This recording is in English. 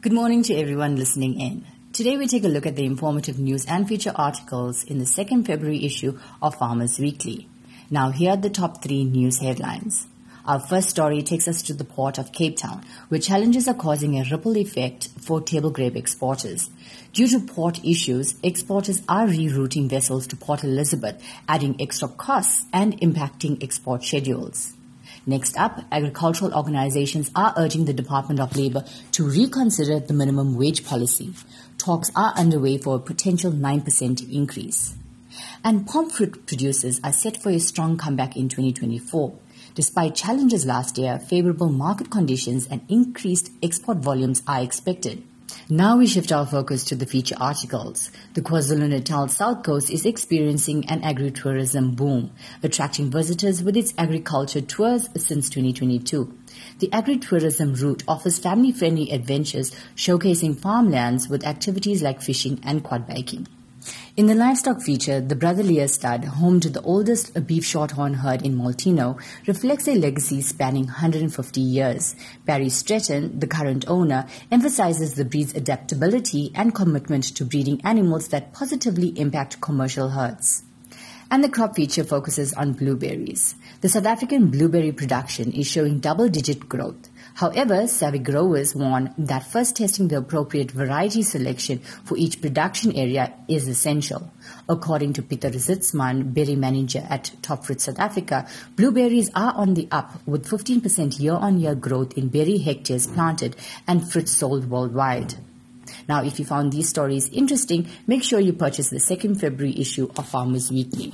Good morning to everyone listening in. Today we take a look at the informative news and feature articles in the second February issue of Farmers Weekly. Now here are the top three news headlines. Our first story takes us to the port of Cape Town, where challenges are causing a ripple effect for table grape exporters. Due to port issues, exporters are rerouting vessels to Port Elizabeth, adding extra costs and impacting export schedules. Next up, agricultural organizations are urging the Department of Labor to reconsider the minimum wage policy. Talks are underway for a potential 9% increase. And pome fruit producers are set for a strong comeback in 2024. Despite challenges last year, favorable market conditions and increased export volumes are expected. Now we shift our focus to the feature articles. The KwaZulu-Natal South Coast is experiencing an agritourism boom, attracting visitors with its agriculture tours since 2022. The agritourism route offers family-friendly adventures showcasing farmlands with activities like fishing and quad biking. In the livestock feature, the Brother Lear stud, home to the oldest beef shorthorn herd in Molteno, reflects a legacy spanning 150 years. Barry Stretton, the current owner, emphasizes the breed's adaptability and commitment to breeding animals that positively impact commercial herds and the crop feature focuses on blueberries. The South African blueberry production is showing double digit growth. However, savvy growers warn that first testing the appropriate variety selection for each production area is essential. According to Peter Zitzman, berry manager at Top Fruit South Africa, blueberries are on the up with 15% year-on-year growth in berry hectares planted and fruits sold worldwide. Now, if you found these stories interesting, make sure you purchase the second February issue of Farmers Weekly.